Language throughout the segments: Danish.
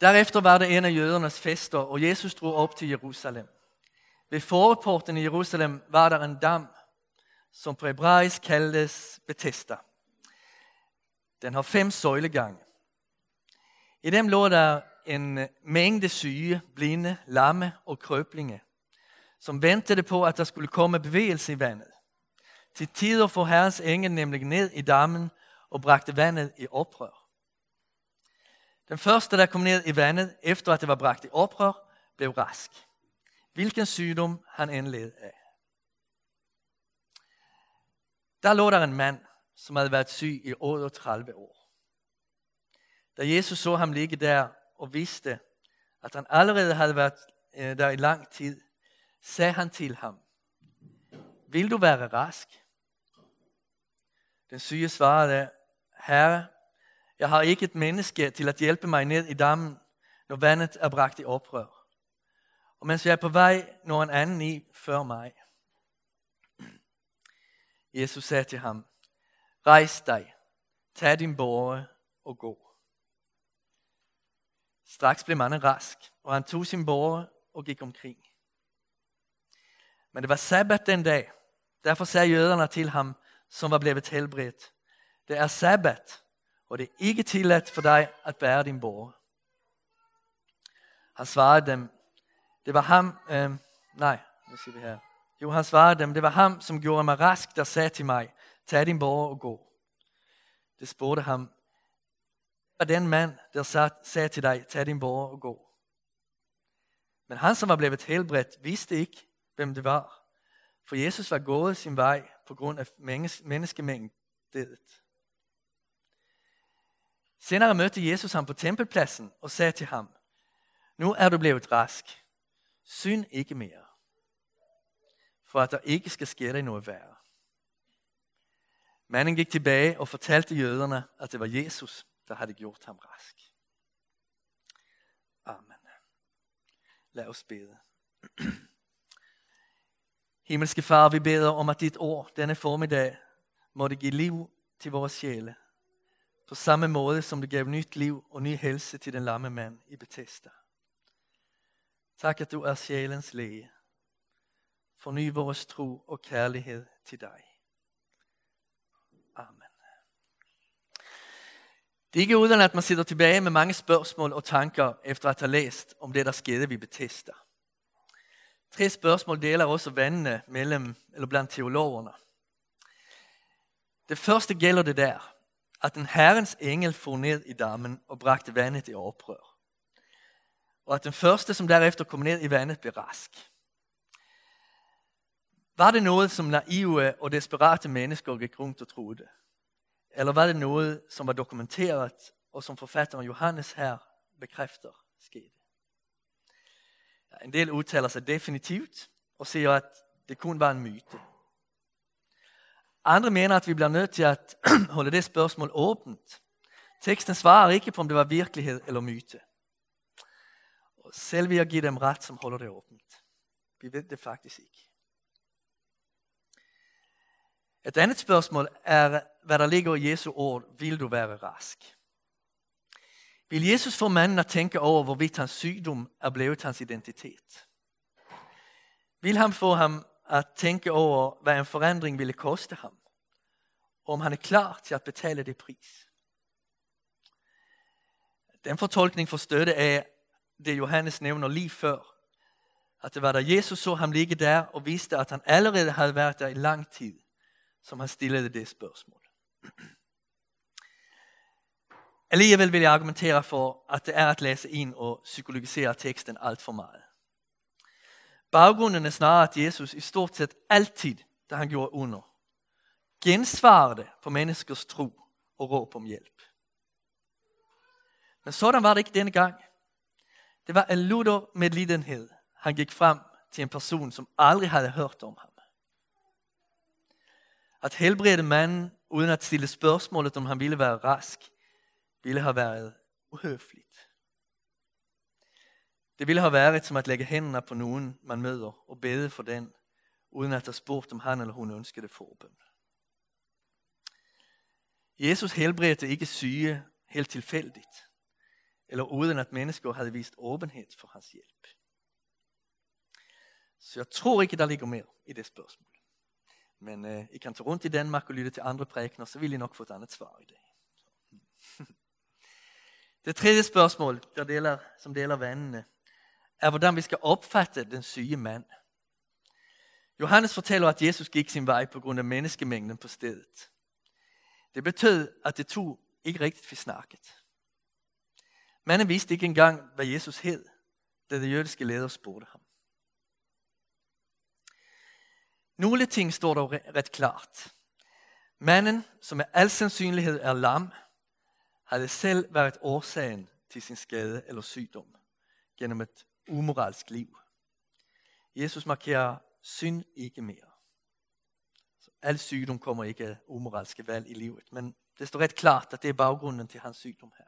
Derefter var det en af jødernes fester, og Jesus drog op til Jerusalem. Ved forporten i Jerusalem var der en dam, som på hebraisk kaldes Bethesda. Den har fem søjlegange. I dem lå der en mængde syge, blinde, lamme og krøblinge, som ventede på, at der skulle komme bevægelse i vandet. Til tider for Herrens engel nemlig ned i dammen og bragte vandet i oprør. Den første, der kom ned i vandet, efter at det var bragt i oprør, blev rask. Hvilken sygdom han end led af. Der lå der en mand, som havde været syg i 38 år. Da Jesus så ham ligge der og vidste, at han allerede havde været øh, der i lang tid, sagde han til ham, vil du være rask? Den syge svarede, Herre, jeg har ikke et menneske til at hjælpe mig ned i dammen, når vandet er bragt i oprør. Og mens jeg er på vej, når en anden i før mig. Jesus sagde til ham, rejs dig, tag din borge og gå. Straks blev manden rask, og han tog sin borge og gik omkring. Men det var sabbat den dag. Derfor sagde jøderne til ham, som var blevet helbredt, det er sabbat, og det er ikke tilladt for dig at bære din borger. Han svarede dem, det var ham, øh, nej, nu siger vi her. Jo, han svarede dem, det var ham, som gjorde mig rask, der sagde til mig, tag din borger og gå. Det spurgte ham, var den mand, der sagde til dig, tag din borger og gå. Men han, som var blevet helbredt, vidste ikke, hvem det var. For Jesus var gået sin vej på grund af menneskemængdet. Senere mødte Jesus ham på tempelpladsen og sagde til ham, nu er du blevet rask. Synd ikke mere, for at der ikke skal ske dig noget værre. Manden gik tilbage og fortalte jøderne, at det var Jesus, der havde gjort ham rask. Amen. Lad os bede. Himmelske Far, vi beder om, at dit ord denne formiddag måtte give liv til vores sjæle. På samme måde som det gav nyt liv og ny helse til den lamme mand i Bethesda. Tak, at du er sjælens læge. Forny vores tro og kærlighed til dig. Amen. Det er ikke uden, at man sidder tilbage med mange spørgsmål og tanker efter at have læst om det, der skete ved Bethesda. Tre spørgsmål deler også vandene mellem, eller blandt teologerne. Det første gælder det der, at en herrens engel for ned i dammen og bragte vandet i oprør. Og at den første, som derefter kom ned i vandet, blev rask. Var det noget, som naive og desperate mennesker gik rundt og troede? Eller var det noget, som var dokumenteret, og som forfatteren Johannes her bekræfter skete? En del udtaler sig definitivt og siger, at det kun var en myte. Andre mener, at vi bliver nødt til at holde det spørgsmål åbent. Teksten svarer ikke på, om det var virkelighed eller myte. Og selv vil jeg give dem ret, som holder det åbent. Vi ved det faktisk ikke. Et andet spørgsmål er, hvad der ligger i Jesu ord, vil du være rask? Vil Jesus få manden at tænke over, hvorvidt hans sygdom er blevet hans identitet? Vil han få ham at tænke over, hvad en forandring ville koste ham? Og om han er klar til at betale det pris? Den fortolkning får støtte af det Johannes nævner lige før. At det var da Jesus så ham ligge der og visste at han allerede havde været der i lang tid, som han stillede det spørgsmål. Alligevel vil jeg argumentere for, at det er at læse ind og psykologisere teksten alt for meget. Baggrunden er snarere, at Jesus i stort set altid, da han gjorde under, gensvarede på menneskers tro og råb om hjælp. Men sådan var det ikke denne gang. Det var en luder med lidenhed. Han gik frem til en person, som aldrig havde hørt om ham. At helbrede manden uden at stille spørgsmålet, om han ville være rask, ville have været uhøfligt. Det ville have været som at lægge hænderne på nogen, man møder, og bede for den, uden at have spurgt, om han eller hun ønskede forbøn. Jesus helbredte ikke syge helt tilfældigt. eller uden at mennesker havde vist åbenhed for hans hjælp. Så jeg tror ikke, der ligger mere i det spørgsmål. Men øh, I kan tage rundt i Danmark og lytte til andre prækner, så vil I nok få et andet svar i dag. Det tredje spørgsmål, der deler, som deler vandene, er, hvordan vi skal opfatte den syge mand. Johannes fortæller, at Jesus gik sin vej på grund af menneskemængden på stedet. Det betød, at det to ikke rigtigt fik snakket. Manden vidste ikke engang, hvad Jesus hed, da de jødiske ledere spurgte ham. Nogle ting står dog ret klart. Manden, som med al sandsynlighed er lam, havde selv været årsagen til sin skade eller sygdom gennem et umoralsk liv. Jesus markerer synd ikke mere. Så al sygdom kommer ikke af umoralske valg i livet, men det står ret klart, at det er baggrunden til hans sygdom her.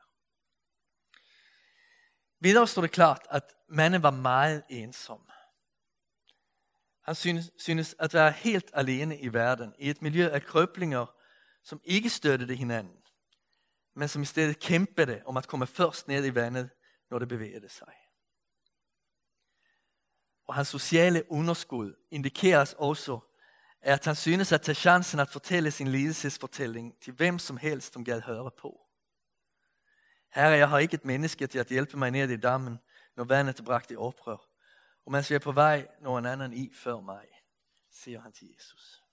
Videre står det klart, at manden var meget ensom. Han synes, synes at være helt alene i verden, i et miljø af krøblinger, som ikke støttede hinanden, men som i stedet kæmpede om at komme først ned i vandet, når det bevægede sig. Og hans sociale underskud indikeres også at han synes at tage chancen at fortælle sin lidelsesfortælling til hvem som helst, som gad høre på. Herre, jeg har ikke et menneske til at hjælpe mig ned i dammen, når vandet er bragt i oprør. Og mens jeg er på vej, når en anden i før mig, siger han til Jesus.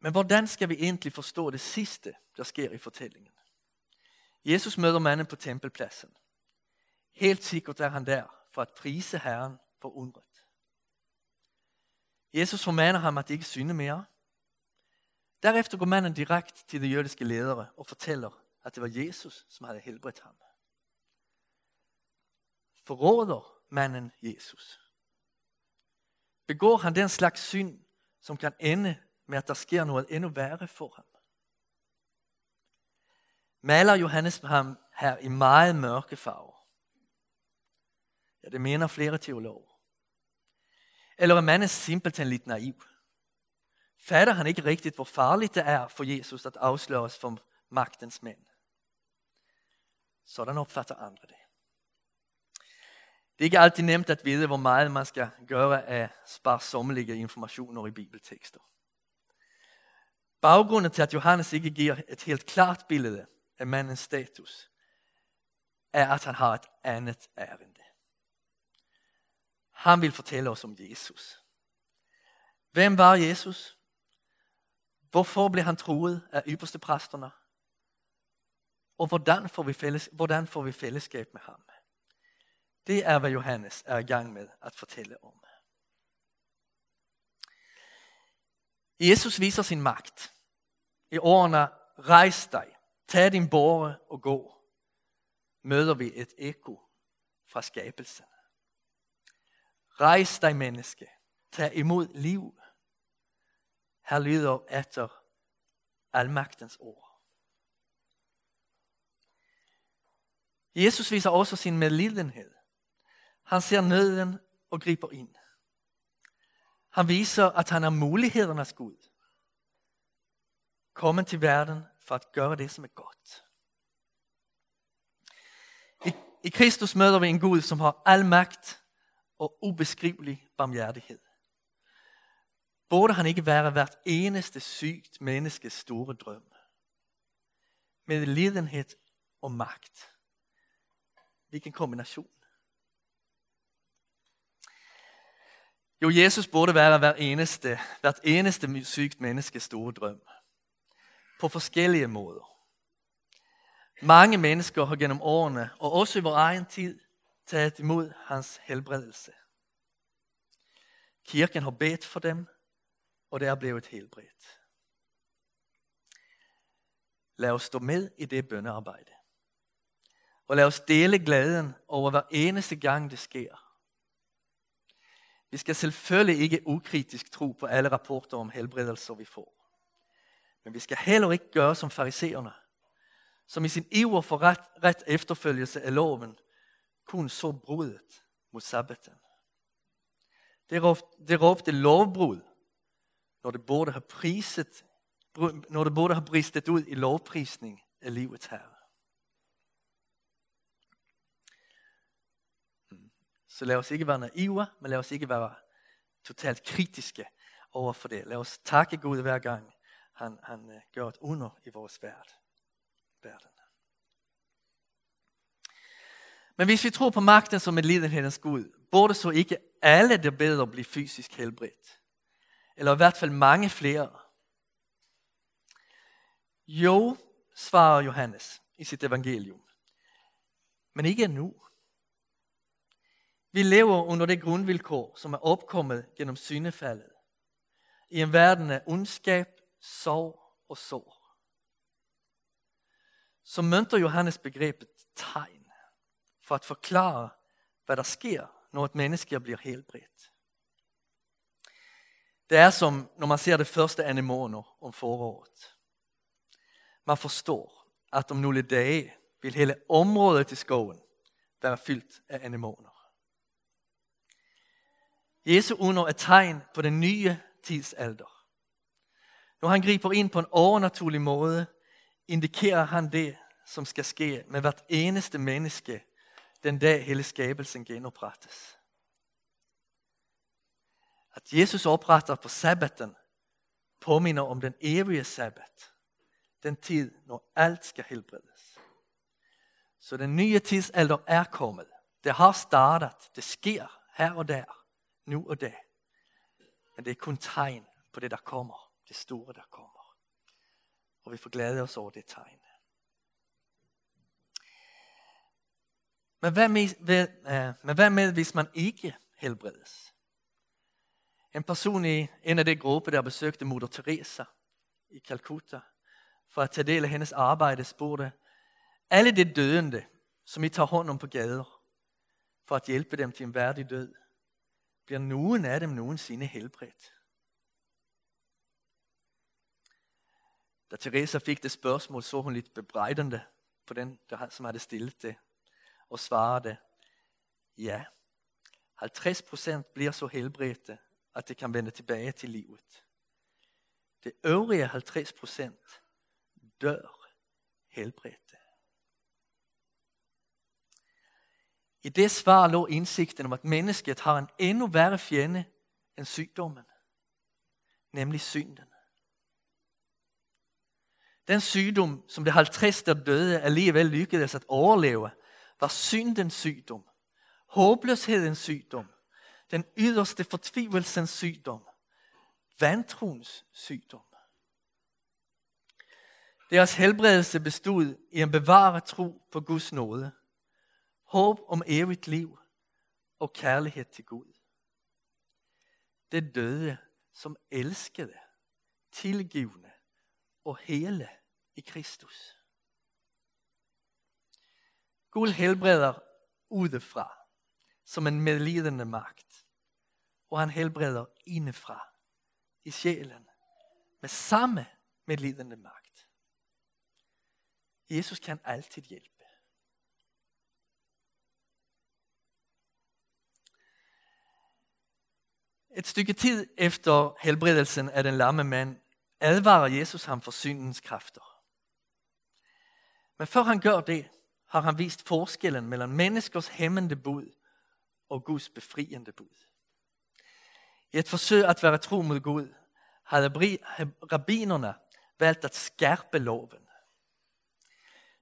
Men hvordan skal vi egentlig forstå det sidste, der sker i fortællingen? Jesus møder manden på tempelpladsen. Helt sikkert er han der for at prise Herren for undret. Jesus formaner ham at ikke synde mere. Derefter går manden direkte til de jødiske ledere og fortæller, at det var Jesus, som havde helbredt ham forråder manden Jesus? Begår han den slags synd, som kan ende med, at der sker noget endnu værre for ham? Maler Johannes ham her i meget mørke farver? Ja, det mener flere teologer. Eller er manden simpelthen lidt naiv? Fatter han ikke rigtigt, hvor farligt det er for Jesus at afsløres for magtens mænd? Sådan opfatter andre det. Det er ikke altid nemt at vide, hvor meget man skal gøre af sparsommelige informationer i bibeltekster. Baggrunden til, at Johannes ikke giver et helt klart billede af mandens status, er, at han har et andet ærende. Han vil fortælle os om Jesus. Hvem var Jesus? Hvorfor blev han troet af ypperste præsterne? Og hvordan får vi, fælles, hvordan får vi fællesskab med ham? Det er, hvad Johannes er i gang med at fortælle om. Jesus viser sin magt. I ordene, rejs dig, tag din båre og gå, møder vi et eko fra skabelsen. Rejs dig, menneske, tag imod liv. Her lyder efter almagtens ord. Jesus viser også sin medlidenhed. Han ser nøden og griber ind. Han viser, at han er mulighedernes Gud. Kommet til verden for at gøre det, som er godt. I, I Kristus møder vi en Gud, som har al magt og ubeskrivelig barmhjertighed. Burde han ikke være hvert eneste sygt menneskes store drøm? Med lidenhed og magt. Hvilken kombination. Jo, Jesus burde være hver eneste, hvert eneste sygt menneskes store drøm. På forskellige måder. Mange mennesker har gennem årene, og også i vores egen tid, taget imod hans helbredelse. Kirken har bedt for dem, og det er blevet helbredt. Lad os stå med i det bønnearbejde. Og lad os dele glæden over hver eneste gang det sker vi skal selvfølgelig ikke ukritisk tro på alle rapporter om helbredelser, vi får. Men vi skal heller ikke gøre som fariseerne, som i sin iver for ret, ret efterfølgelse af loven kun så brudet mot sabbaten. Det råbte, det råbte lovbrud, når det borde have priset når det burde har bristet ud i lovprisning af livets herre. Hmm. Så lad os ikke være naive, men lad os ikke være totalt kritiske over for det. Lad os takke Gud hver gang, han, han øh, gør et under i vores verden. Men hvis vi tror på magten som en lidenhedens Gud, burde så ikke alle der beder blive fysisk helbredt? Eller i hvert fald mange flere. Jo, svarer Johannes i sit evangelium. Men ikke nu. Vi lever under det grundvilkår, som er opkommet gennem syndefaldet. I en verden af ondskab, sorg og sår. Så mønter Johannes begrebet tegn for at forklare, hvad der sker, når et menneske bliver helbredt. Det er som, når man ser det første anemoner om foråret. Man forstår, at om nogle dage vil hele området i skoven være fyldt af anemoner. Jesu under er tegn på den nye tidsalder. Når han griber ind på en overnaturlig måde, indikerer han det, som skal ske med hvert eneste menneske, den dag hele skabelsen genoprettes. At Jesus opretter på sabbaten, påminner om den evige sabbat. Den tid, når alt skal helbredes. Så den nye tidsalder er kommet. Det har startet. Det sker her og der. Nu og der. Men det er kun tegn på det, der kommer. Det store, der kommer. Og vi får glæde os over det tegn. Men hvad med, men hvad med hvis man ikke helbredes? En person i en af de grupper, der besøgte Moder Teresa i Calcutta, for at tage del af hendes arbejde, spurgte, alle de døende, som I tager hånd om på gader, for at hjælpe dem til en værdig død, bliver nogen af dem nogensinde helbredt? Da Teresa fik det spørgsmål, så hun lidt bebrejdende på den, der, som havde stillet det og svarede, ja, 50 procent bliver så helbredte, at det kan vende tilbage til livet. Det øvrige 50 procent dør helbredte. I det svar lå indsigten om, at mennesket har en endnu værre fjende end sygdommen, nemlig synden. Den sygdom, som det 50 der døde alligevel lykkedes at overleve, var syndens sygdom, håbløshedens sygdom, den yderste fortvivelsens sygdom, vantroens sygdom. Deres helbredelse bestod i en bevaret tro på Guds nåde, håb om evigt liv og kærlighed til Gud. Det døde som elskede, tilgivende og hele i Kristus. Gud helbreder udefra som en medlidende magt. Og han helbreder indefra i sjælen med samme medlidende magt. Jesus kan altid hjælpe. Et stykke tid efter helbredelsen af den lamme mand advarer Jesus ham for syndens kræfter. Men før han gør det, har han vist forskellen mellem menneskers hæmmende bud og Guds befriende bud. I et forsøg at være tro mod Gud, havde rabbinerne valgt at skærpe loven.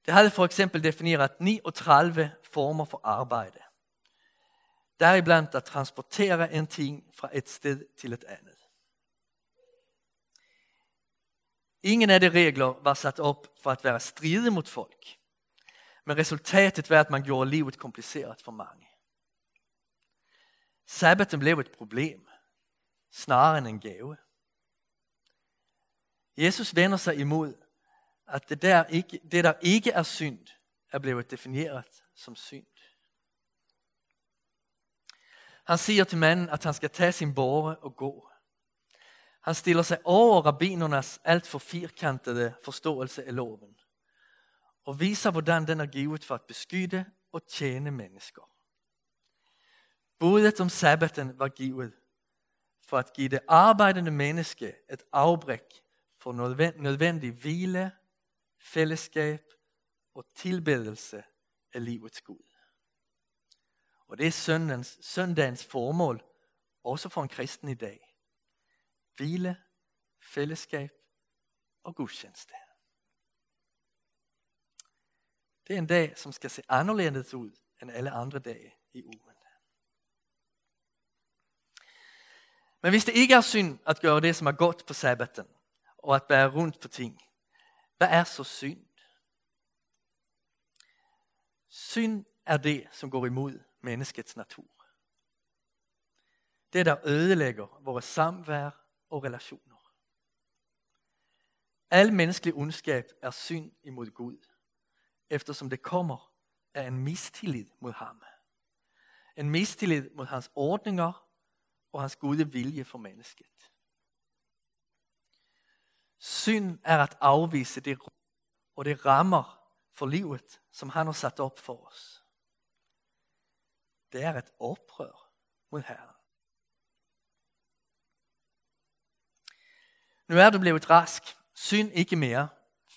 Det havde for eksempel defineret 39 former for arbejde. Deriblandt at transportere en ting fra et sted til et andet. Ingen af de regler var sat op for at være stride mot folk. Men resultatet var att man gjorde livet komplicerat för många. Sabbaten blev ett problem snarere end en gåva. Jesus vänder sig emot att det där, ikke, det där ikke är synd är blivit definierat som synd. Han säger till männen att han ska ta sin båre och gå. Han ställer sig over rabbinernes alt for fyrkantade förståelse af loven og viser, hvordan den er givet for at beskytte og tjene mennesker. Budet om sabbaten var givet for at give det arbejdende menneske et afbræk for nødvendig hvile, fællesskab og tilbedelse af livets Gud. Og det er søndagens, søndagens formål, også for en kristen i dag. Hvile, fællesskab og gudstjeneste. Det er en dag, som skal se anderledes ud end alle andre dage i ugen. Men hvis det ikke er synd at gøre det, som er godt på sabbaten, og at bære rundt på ting, hvad er så synd? Synd er det, som går imod menneskets natur. Det, der ødelægger vores samvær og relationer. Al menneskelig ondskab er synd imod Gud, eftersom det kommer af en mistillid mod ham. En mistillid mod hans ordninger og hans gode vilje for mennesket. Synd er at afvise det og det rammer for livet, som han har sat op for os. Det er et oprør mod Herren. Nu er du blevet rask. Synd ikke mere,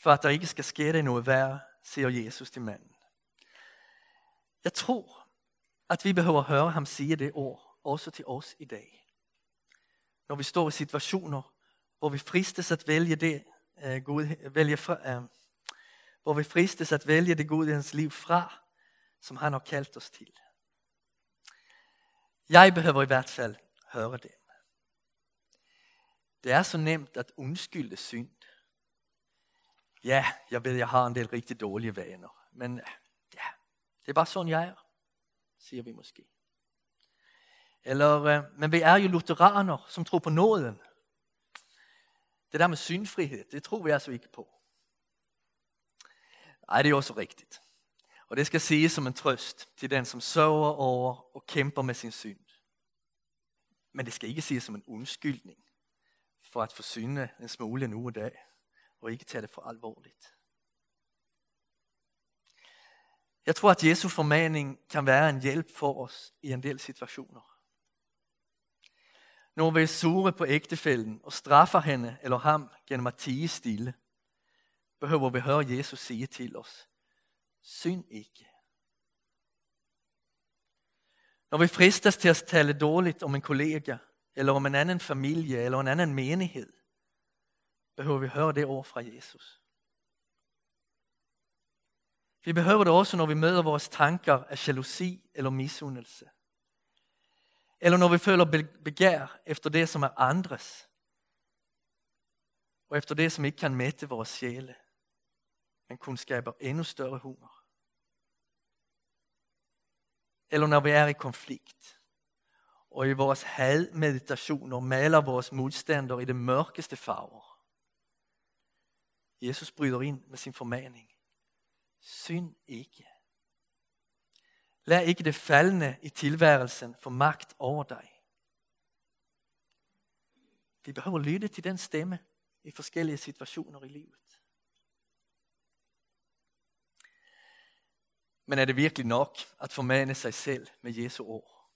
for at der ikke skal ske dig noget værre, siger Jesus til manden. Jeg tror, at vi behøver høre ham sige det ord, også til os i dag. Når vi står i situationer, hvor vi fristes at vælge det, uh, Gud, vælge fra, uh, hvor vi fristes at vælge det gode i hans liv fra, som han har kaldt os til. Jeg behøver i hvert fald høre det. Det er så nemt at undskylde synd. Ja, jeg ved, jeg har en del rigtig dårlige vaner, men ja, det er bare sådan, jeg er, siger vi måske. Eller, øh, men vi er jo lutheraner, som tror på nåden. Det der med synfrihed, det tror vi altså ikke på. Nej, det er også rigtigt. Og det skal siges som en trøst til den, som sørger over og kæmper med sin synd. Men det skal ikke siges som en undskyldning for at forsyne en smule nu og dag, og ikke tage det for alvorligt. Jeg tror, at Jesu formaning kan være en hjælp for os i en del situationer. Når vi er sure på ægtefælden og straffer hende eller ham gennem at tige stille, behøver vi høre Jesus sige til os, synd ikke. Når vi fristes til at tale dårligt om en kollega, eller om en anden familie, eller en anden menighed, behøver vi høre det ord fra Jesus. Vi behøver det også, når vi møder vores tanker af jalousi eller misundelse. Eller når vi føler begær efter det, som er andres. Og efter det, som ikke kan mætte vores sjæle, men kun skaber endnu større hunger. Eller når vi er i konflikt, og i vores hadmeditationer maler vores modstandere i det mørkeste farver. Jesus bryder ind med sin formaning. Synd ikke. Lad ikke det faldende i tilværelsen få magt over dig. Vi behøver lytte til den stemme i forskellige situationer i livet. Men er det virkelig nok at formane sig selv med Jesu ord?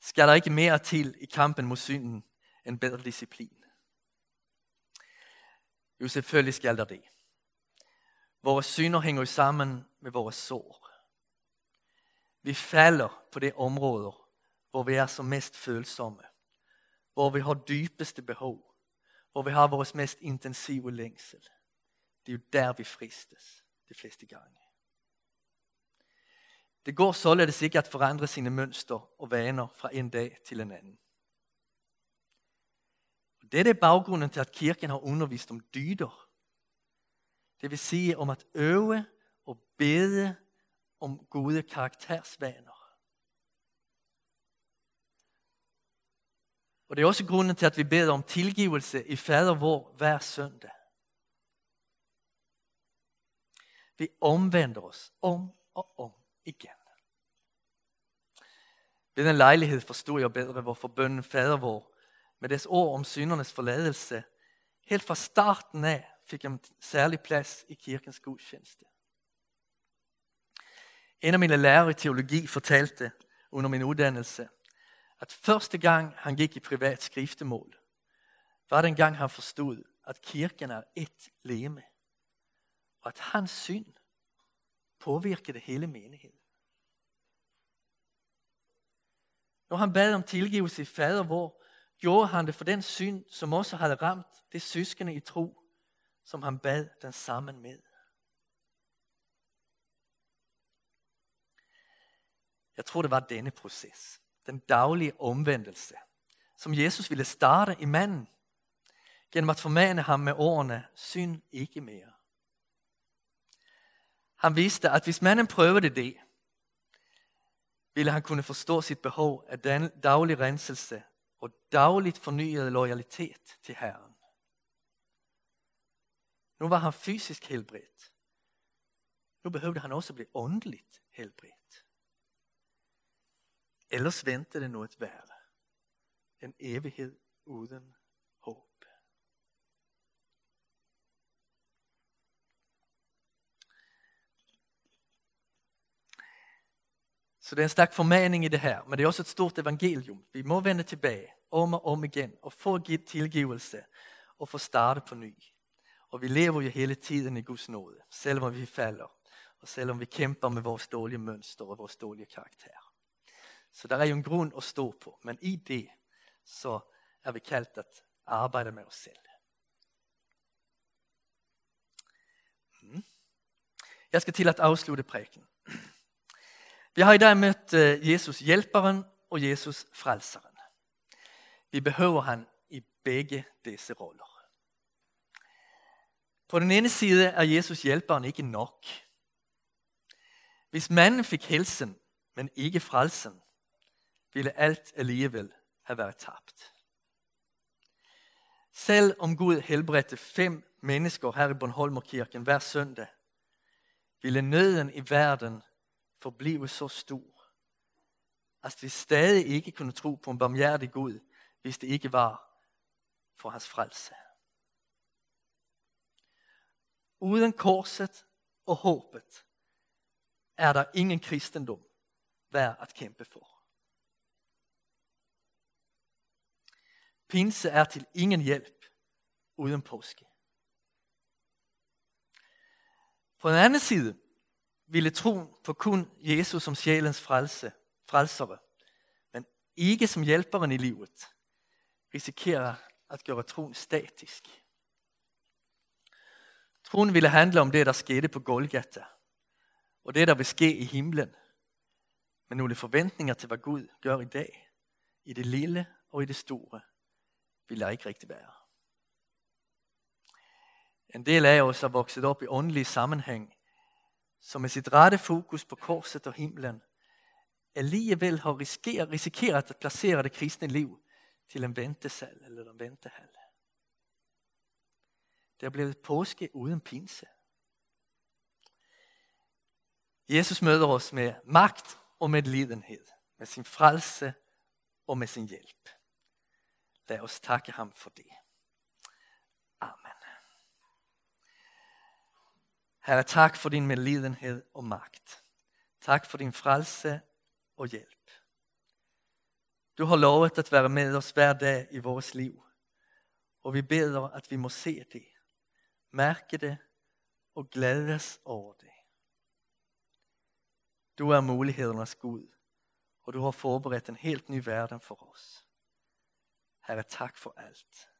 Skal der ikke mere til i kampen mod synden end bedre disciplin? Jo, selvfølgelig skal der det. Vores synder hænger sammen med vores sår. Vi falder på det område, hvor vi er som mest følsomme. Hvor vi har dybeste behov. Hvor vi har vores mest intensive længsel. Det er jo der, vi fristes de fleste gange. Det går således ikke at forandre sine mønster og vaner fra en dag til en anden. Det er baggrunden til, at kirken har undervist om dyder. Det vil sige om at øve og bede om gode karaktersvaner. Og det er også grunden til, at vi beder om tilgivelse i fader vor hver søndag. Vi omvender os om og om igen. Ved den lejlighed forstod jeg bedre, hvorfor bønnen fader vor med dets ord om syndernes forladelse helt fra starten af fik en særlig plads i kirkens gudstjeneste. En af mine lærere i teologi fortalte under min uddannelse, at første gang han gik i privat skriftemål, var den gang han forstod, at kirken er et leme, og at hans synd påvirkede hele menigheden. Når han bad om tilgivelse i fader, hvor gjorde han det for den synd, som også havde ramt det søskende i tro, som han bad den sammen med. Jeg tror, det var denne proces, den daglige omvendelse, som Jesus ville starte i manden, gennem at formane ham med ordene, synd ikke mere. Han vidste, at hvis manden prøvede det, ville han kunne forstå sit behov af den daglige renselse og dagligt fornyet loyalitet til Herren. Nu var han fysisk helbredt. Nu behøvede han også blive åndeligt helbredt. Ellers ventede det noget værre. En evighed uden håb. Så det er en stærk formaning i det her, men det er også et stort evangelium. Vi må vende tilbage om og om igen og få givet tilgivelse og få startet på ny. Og vi lever jo hele tiden i Guds nåde, selvom vi falder, og selvom vi kæmper med vores dårlige mønster og vores dårlige karakter. Så der er jo en grund at stå på, men i det så er vi kaldt at arbejde med os selv. Mm. Jeg skal til at afslutte præken. Vi har i dag mødt eh, Jesus hjælperen og Jesus frelseren. Vi behøver han i begge disse roller. På den ene side er Jesus hjælperen ikke nok. Hvis manden fik helsen, men ikke frelsen, ville alt alligevel have været tabt. Selv om Gud helbredte fem mennesker her i Bornholmerkirken hver søndag, ville nøden i verden forblive så stor, altså, at vi stadig ikke kunne tro på en barmhjertig Gud, hvis det ikke var for hans frelse. Uden korset og håbet er der ingen kristendom værd at kæmpe for. Pinse er til ingen hjælp uden påske. På den anden side ville tro på kun Jesus som sjælens frelse, frelsere, men ikke som hjælperen i livet, risikerer at gøre troen statisk. Troen ville handle om det, der skete på Golgata, og det, der vil ske i himlen, med nogle forventninger til, hvad Gud gør i dag, i det lille og i det store, vil der ikke rigtig være. En del af os er vokset op i åndelig sammenhæng, som med sit rette fokus på korset og himlen, alligevel har risikeret, risikeret at placere det kristne liv til en ventesal eller en ventehal. Det er blevet påske uden pinse. Jesus møder os med magt og med lidenhed, med sin frelse og med sin hjælp. Lad os takke ham for det. Herre, tak for din medlidenhed og magt. Tak for din frelse og hjælp. Du har lovet at være med os hver dag i vores liv. Og vi beder, at vi må se det, mærke det og glædes over det. Du er mulighedernes Gud, og du har forberedt en helt ny verden for os. Herre, tak for alt.